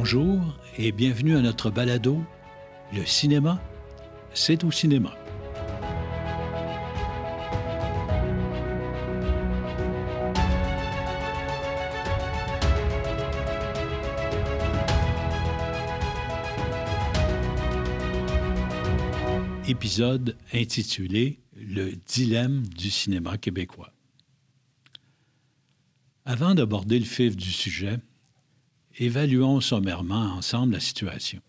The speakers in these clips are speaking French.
Bonjour et bienvenue à notre balado Le cinéma, c'est au cinéma. Épisode intitulé Le dilemme du cinéma québécois. Avant d'aborder le fif du sujet, évaluons sommairement ensemble la situation.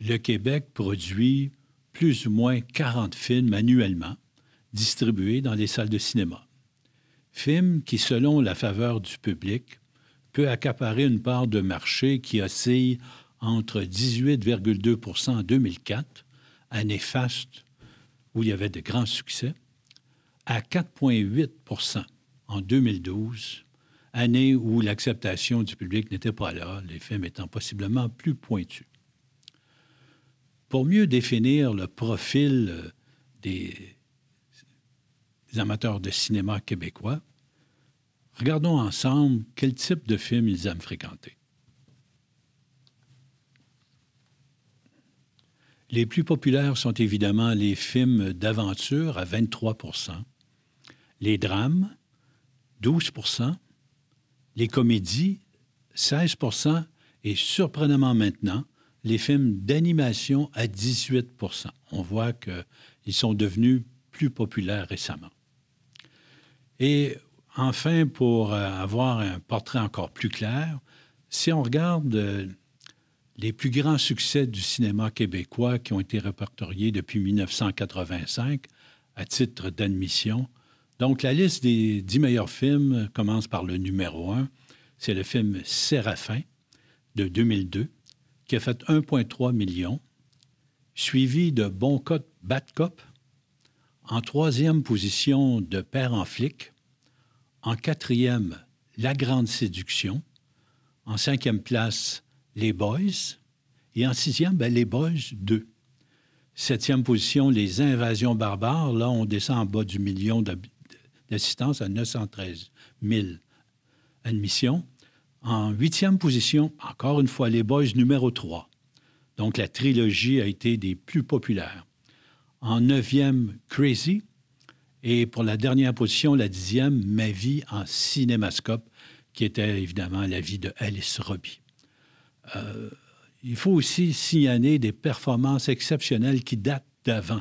Le Québec produit plus ou moins 40 films annuellement distribués dans les salles de cinéma. Films qui, selon la faveur du public, peut accaparer une part de marché qui oscille entre 18,2% en 2004, année faste où il y avait de grands succès, à 4,8% en 2012, année où l'acceptation du public n'était pas là, les films étant possiblement plus pointus. Pour mieux définir le profil euh, des, amateurs de cinéma québécois, regardons ensemble quel type de films ils aiment fréquenter. Les plus populaires sont évidemment les films d'aventure à 23% les drames, 12 les comédies, 16% et surprenamment maintenant, les films d'animation à 18% On voit qu'ils sont devenus plus populaires récemment. Et enfin, pour euh, avoir un portrait encore plus clair, si on regarde euh, les plus grands succès du cinéma québécois qui ont été répertoriés depuis 1985 à titre d'admission, donc, la liste des dix meilleurs films commence par le numéro un. C'est le film Séraphin de 2002, qui a fait 1,3 million, suivi de Bon Cop, Bad Cop, en troisième position de Père en flic, en quatrième La Grande Séduction, en cinquième place Les Boys, et en sixième, ben, Les Boys 2. Septième position, Les Invasions barbares. Là, on descend en bas du million d'assistance à 913 000 admissions. En huitième position, encore une fois, les Boys numéro 3. Donc, la trilogie a été des plus populaires. En neuvième, Crazy. Et pour la dernière position, la dixième, Ma vie en cinémascope, qui était évidemment la vie de Alice Robbie. Euh, il faut aussi signaler des performances exceptionnelles qui datent d'avant.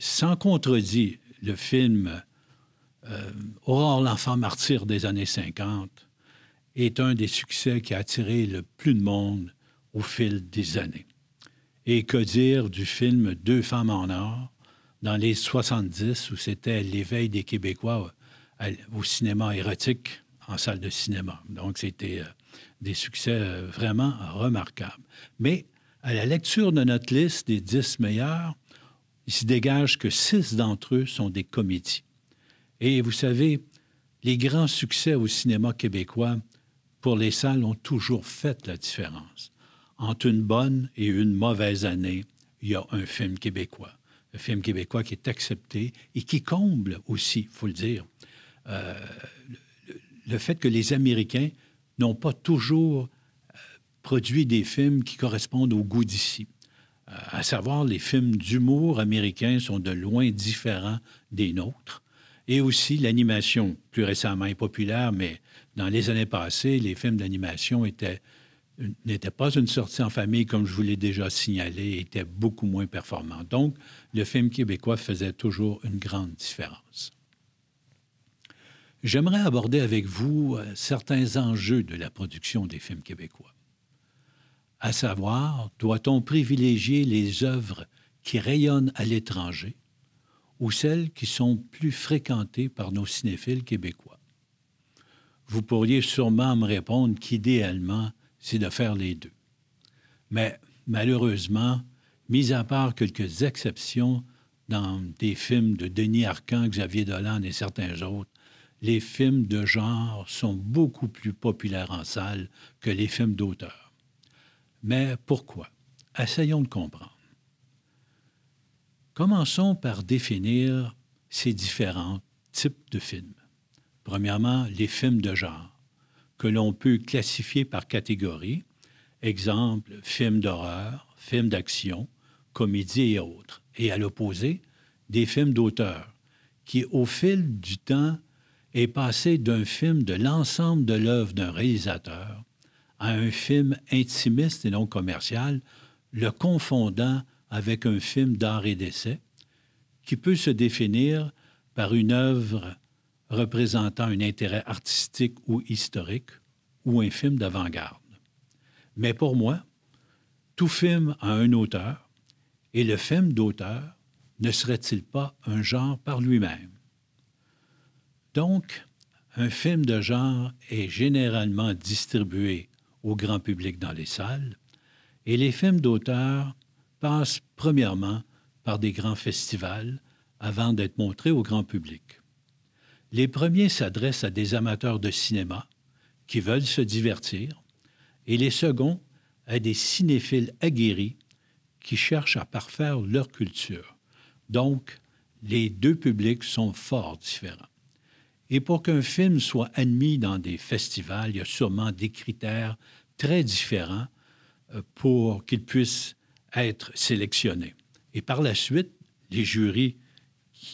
Sans contredit, le film euh, Aurore l'enfant martyr des années 50 est un des succès qui a attiré le plus de monde au fil des années. Et que dire du film Deux femmes en or dans les 70 où c'était l'éveil des Québécois au cinéma érotique en salle de cinéma. Donc c'était euh, des succès euh, vraiment remarquables. Mais à la lecture de notre liste des dix meilleurs, il se dégage que six d'entre eux sont des comédies. Et vous savez, les grands succès au cinéma québécois, pour les salles, ont toujours fait la différence. Entre une bonne et une mauvaise année, il y a un film québécois. Un film québécois qui est accepté et qui comble aussi, il faut le dire, euh, le, fait que les Américains n'ont pas toujours euh, produit des films qui correspondent au goût d'ici à savoir les films d'humour américains sont de loin différents des nôtres. Et aussi l'animation, plus récemment est populaire, mais dans les années passées, les films d'animation étaient n'étaient pas une sortie en famille, comme je vous l'ai déjà signalé, étaient beaucoup moins performants. Donc, le film québécois faisait toujours une grande différence. J'aimerais aborder avec vous euh, certains enjeux de la production des films québécois à savoir, doit-on privilégier les œuvres qui rayonnent à l'étranger ou celles qui sont plus fréquentées par nos cinéphiles québécois? Vous pourriez sûrement me répondre qu'idéalement, c'est de faire les deux. Mais malheureusement, mis à part quelques exceptions dans des films de Denis Arcand, Xavier Dolan et certains autres, les films de genre sont beaucoup plus populaires en salle que les films d'auteur. Mais pourquoi? Essayons de comprendre. Commençons par définir ces différents types de films. Premièrement, les films de genre. que l'on peut classifier par catégorie. Exemple, films d'horreur, films d'action, comédie et autres. Et à l'opposé, des films d'auteur, qui, au fil du temps, est passé d'un film de l'ensemble de l'œuvre d'un réalisateur à un film intimiste et non commercial, le confondant avec un film d'art et d'essai, qui peut se définir par une œuvre représentant un intérêt artistique ou historique ou un film d'avant-garde. Mais pour moi, tout film a un auteur, et le film d'auteur ne serait-il pas un genre par lui-même? Donc, un film de genre est généralement distribué au grand public dans les salles, et les films d'auteur passent premièrement par des grands festivals avant d'être montrés au grand public. Les premiers s'adressent à des amateurs de cinéma qui veulent se divertir, et les seconds à des cinéphiles aguerris qui cherchent à parfaire leur culture. Donc, les deux publics sont fort différents. Et pour qu'un film soit admis dans des festivals, il y a sûrement des critères très différents euh, pour qu'il puisse être sélectionné. Et par la suite, les jurys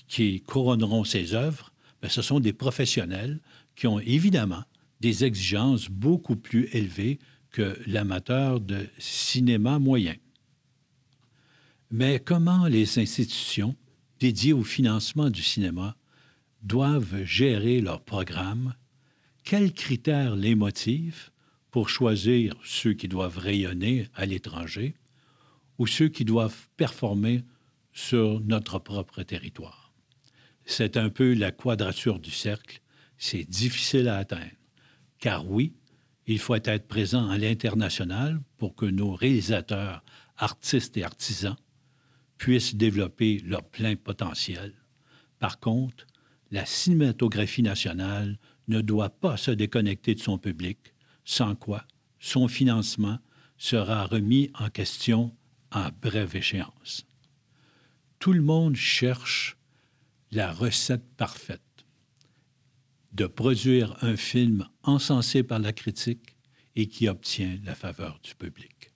qui couronneront ces œuvres, bien, ce sont des professionnels qui ont évidemment des exigences beaucoup plus élevées que l'amateur de cinéma moyen. Mais comment les institutions dédiées au financement du cinéma doivent gérer leur programme? Quels critères les motivent pour choisir ceux qui doivent rayonner à l'étranger ou ceux qui doivent performer sur notre propre territoire? C'est un peu la quadrature du cercle. C'est difficile à atteindre. Car oui, il faut être présent à l'international pour que nos réalisateurs, artistes et artisans puissent développer leur plein potentiel. Par contre, la cinématographie nationale ne doit pas se déconnecter de son public, sans quoi son financement sera remis en question à brève échéance. Tout le monde cherche la recette parfaite de produire un film encensé par la critique et qui obtient la faveur du public.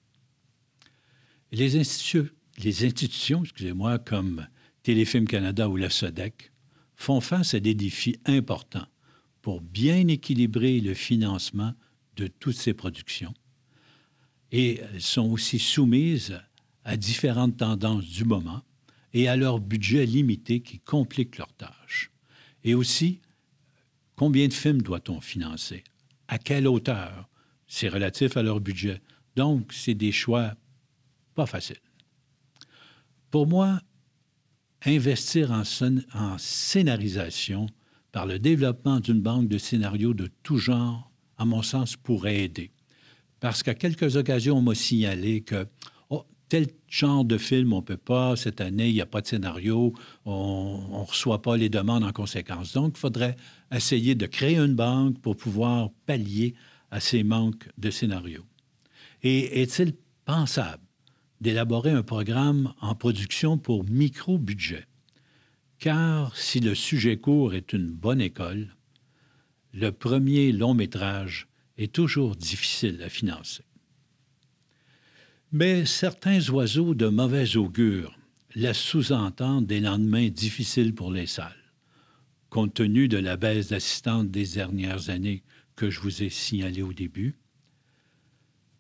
Les, institutions, excusez-moi, comme Téléfilm Canada ou la SODEC, font face à des défis importants pour bien équilibrer le financement de toutes ces productions. Et sont aussi soumises à différentes tendances du moment et à leur budget limité qui complique leur tâche. Et aussi Combien de films doit-on financer? À quelle hauteur? C'est relatif à leur budget. Donc, c'est des choix pas faciles. Pour moi, investir en, scénarisation par le développement d'une banque de scénarios de tout genre, à mon sens, pourrait aider. Parce qu'à quelques occasions, on m'a signalé que tel genre de film, on ne peut pas, cette année, il n'y a pas de scénario, on ne reçoit pas les demandes en conséquence. Donc, il faudrait essayer de créer une banque pour pouvoir pallier à ces manques de scénario. Et est-il pensable d'élaborer un programme en production pour micro-budget? Car si le sujet court est une bonne école, le premier long métrage est toujours difficile à financer. Mais certains oiseaux de mauvais augure laissent sous-entendre des lendemains difficiles pour les salles, compte tenu de la baisse d'assistantes des dernières années que je vous ai signalée au début,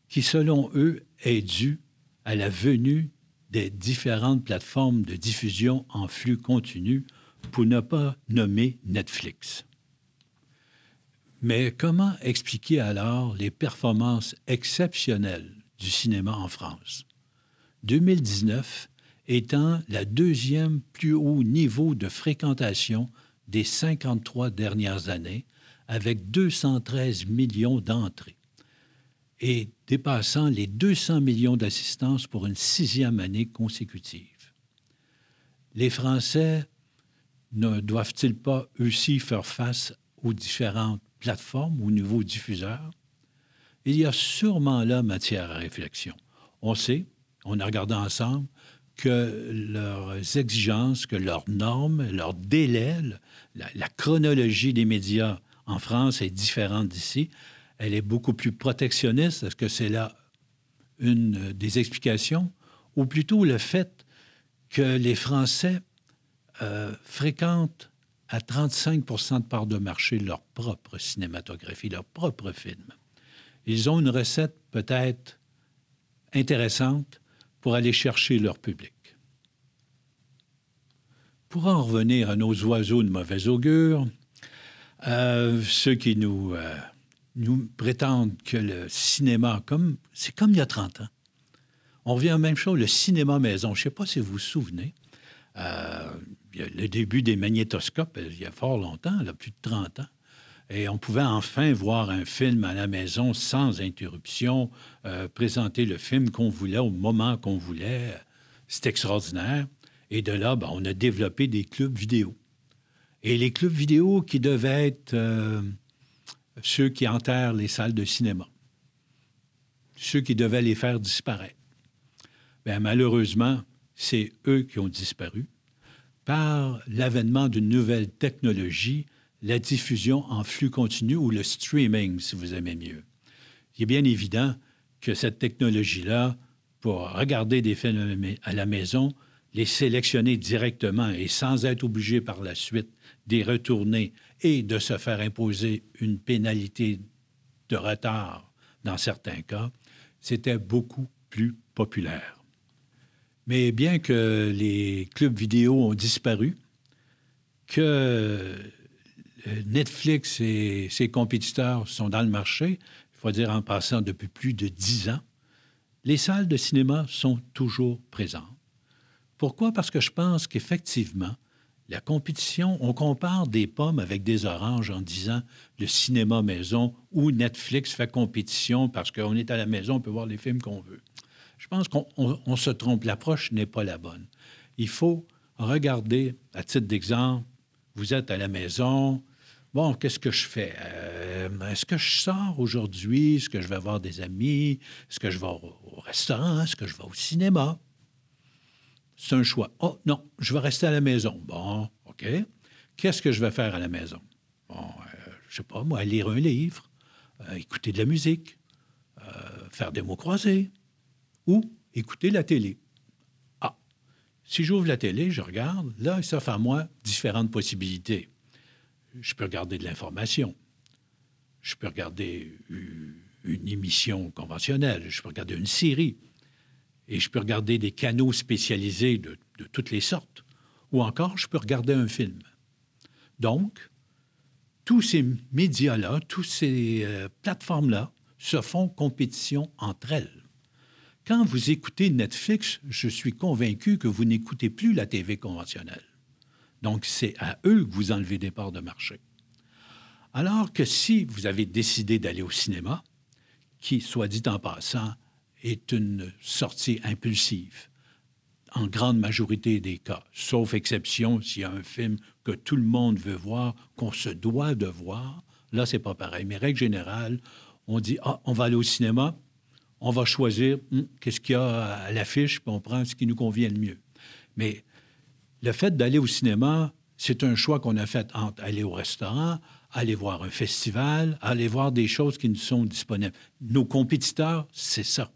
qui, selon eux, est due à la venue des différentes plateformes de diffusion en flux continu, pour ne pas nommer Netflix. Mais comment expliquer alors les performances exceptionnelles du cinéma en France? 2019 étant la deuxième plus haut niveau de fréquentation des 53 dernières années, avec 213 millions d'entrées et dépassant les 200 millions d'assistances pour une sixième année consécutive. Les Français ne doivent-ils pas aussi faire face aux différentes plateformes, aux nouveaux diffuseurs? il y a sûrement là matière à réflexion. On sait, on a regardé ensemble, que leurs exigences, que leurs normes, leurs délais, la, chronologie des médias en France est différente d'ici. Elle est beaucoup plus protectionniste. Est-ce que c'est là une des explications? Ou plutôt le fait que les Français euh, fréquentent à 35% de part de marché leur propre cinématographie, leur propre film. Ils ont une recette peut-être intéressante pour aller chercher leur public. Pour en revenir à nos oiseaux de mauvais augure, euh, ceux qui nous, euh, nous prétendent que le cinéma, comme c'est comme il y a 30 ans, on revient à la même chose, le cinéma maison. Je ne sais pas si vous vous souvenez, euh, le début des magnétoscopes, il y a fort longtemps, là, plus de 30 ans. Et on pouvait enfin voir un film à la maison sans interruption, euh, présenter le film qu'on voulait au moment qu'on voulait. C'est extraordinaire. Et de là, ben, on a développé des clubs vidéo. Et les clubs vidéo qui devaient être euh, ceux qui enterrent les salles de cinéma, ceux qui devaient les faire disparaître. Bien, malheureusement, c'est eux qui ont disparu par l'avènement d'une nouvelle technologie, la diffusion en flux continu ou le streaming, si vous aimez mieux. Il est bien évident que cette technologie-là, pour regarder des films à la maison, les sélectionner directement et sans être obligé par la suite d'y retourner et de se faire imposer une pénalité de retard dans certains cas, c'était beaucoup plus populaire. Mais bien que les clubs vidéo ont disparu, que euh, Netflix et ses compétiteurs sont dans le marché, il faut dire en passant depuis plus de dix ans, les salles de cinéma sont toujours présentes. Pourquoi? Parce que je pense qu'effectivement, la compétition, on compare des pommes avec des oranges en disant le cinéma maison ou Netflix fait compétition parce qu'on est à la maison, on peut voir les films qu'on veut. Je pense qu'on se trompe. L'approche n'est pas la bonne. Il faut regarder, à titre d'exemple, vous êtes à la maison. Bon, qu'est-ce que je fais? Euh, est-ce que je sors aujourd'hui? Est-ce que je vais voir des amis? Est-ce que je vais au, restaurant? Est-ce que je vais au cinéma? C'est un choix. Oh, non, je vais rester à la maison. Bon, OK. Qu'est-ce que je vais faire à la maison? Bon, euh, je sais pas, moi, lire un livre, euh, écouter de la musique, faire des mots croisés, ou écouter la télé. Ah, si j'ouvre la télé, je regarde, là, ça fait à moi différentes possibilités. Je peux regarder de l'information. Je peux regarder une émission conventionnelle. Je peux regarder une série. Et je peux regarder des canaux spécialisés de, toutes les sortes. Ou encore, je peux regarder un film. Donc, tous ces médias-là, toutes ces euh, plateformes-là se font compétition entre elles. Quand vous écoutez Netflix, je suis convaincu que vous n'écoutez plus la TV conventionnelle. Donc, c'est à eux que vous enlevez des parts de marché. Alors que si vous avez décidé d'aller au cinéma, qui, soit dit en passant, est une sortie impulsive, en grande majorité des cas, sauf exception s'il y a un film que tout le monde veut voir, qu'on se doit de voir, là, c'est pas pareil. Mais règle générale, on dit, ah, on va aller au cinéma, on va choisir hum, qu'est-ce qu'il y a à l'affiche, puis on prend ce qui nous convient le mieux. Mais le fait d'aller au cinéma, c'est un choix qu'on a fait entre aller au restaurant, aller voir un festival, aller voir des choses qui nous sont disponibles. Nos compétiteurs, c'est ça.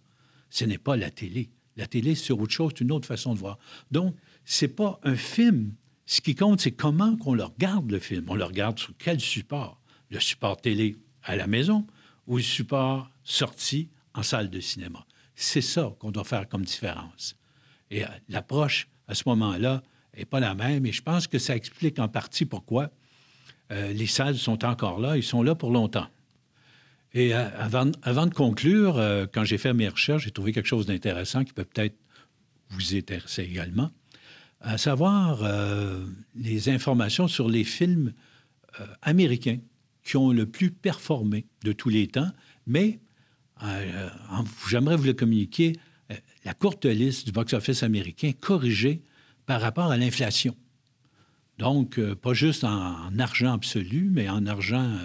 Ce n'est pas la télé. La télé, c'est autre chose, c'est une autre façon de voir. Donc, c'est pas un film. Ce qui compte, c'est comment qu'on le regarde, le film. On le regarde sur quel support? Le support télé à la maison ou le support sorti en salle de cinéma? C'est ça qu'on doit faire comme différence. Et euh, l'approche, à ce moment-là, n'est pas la même. Et je pense que ça explique en partie pourquoi euh, les salles sont encore là. Ils sont là pour longtemps. Et euh, avant, de conclure, quand j'ai fait mes recherches, j'ai trouvé quelque chose d'intéressant qui peut peut-être vous intéresser également, à savoir les informations sur les films américains qui ont le plus performé de tous les temps, mais euh, j'aimerais vous le communiquer, euh, la courte liste du box-office américain corrigée par rapport à l'inflation. Donc, euh, pas juste en, argent absolu, mais en argent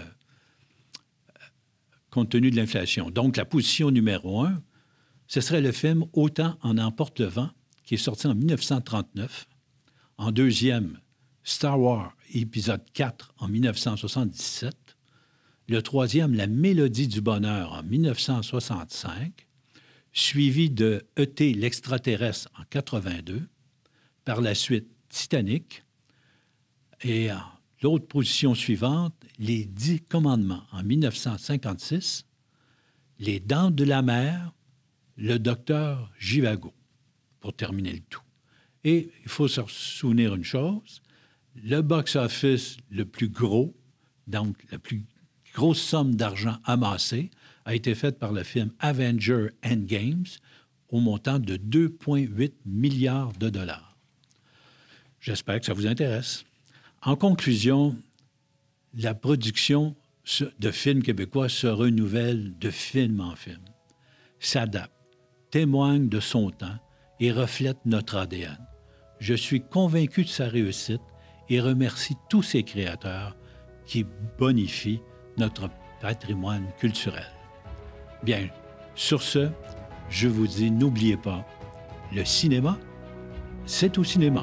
compte tenu de l'inflation. Donc, la position numéro un, ce serait le film Autant en emporte le vent, qui est sorti en 1939. En deuxième, Star Wars, épisode 4, en 1977. Le troisième, La Mélodie du bonheur en 1965, suivi de E.T. l'extraterrestre en 82. Par la suite, Titanic. Et l'autre position suivante, Les Dix Commandements en 1956. Les Dents de la mer, Le Docteur Givago, pour terminer le tout. Et il faut se souvenir une chose, le box-office le plus gros, donc la plus grosse somme d'argent amassée, a été faite par le film Avenger Endgames au montant de 2,8 milliards de dollars. J'espère que ça vous intéresse. En conclusion, la production de films québécois se renouvelle de film en film, s'adapte, témoigne de son temps et reflète notre ADN. Je suis convaincu de sa réussite et remercie tous ses créateurs qui bonifient notre patrimoine culturel. Bien, sur ce, je vous dis, n'oubliez pas, le cinéma, c'est au cinéma.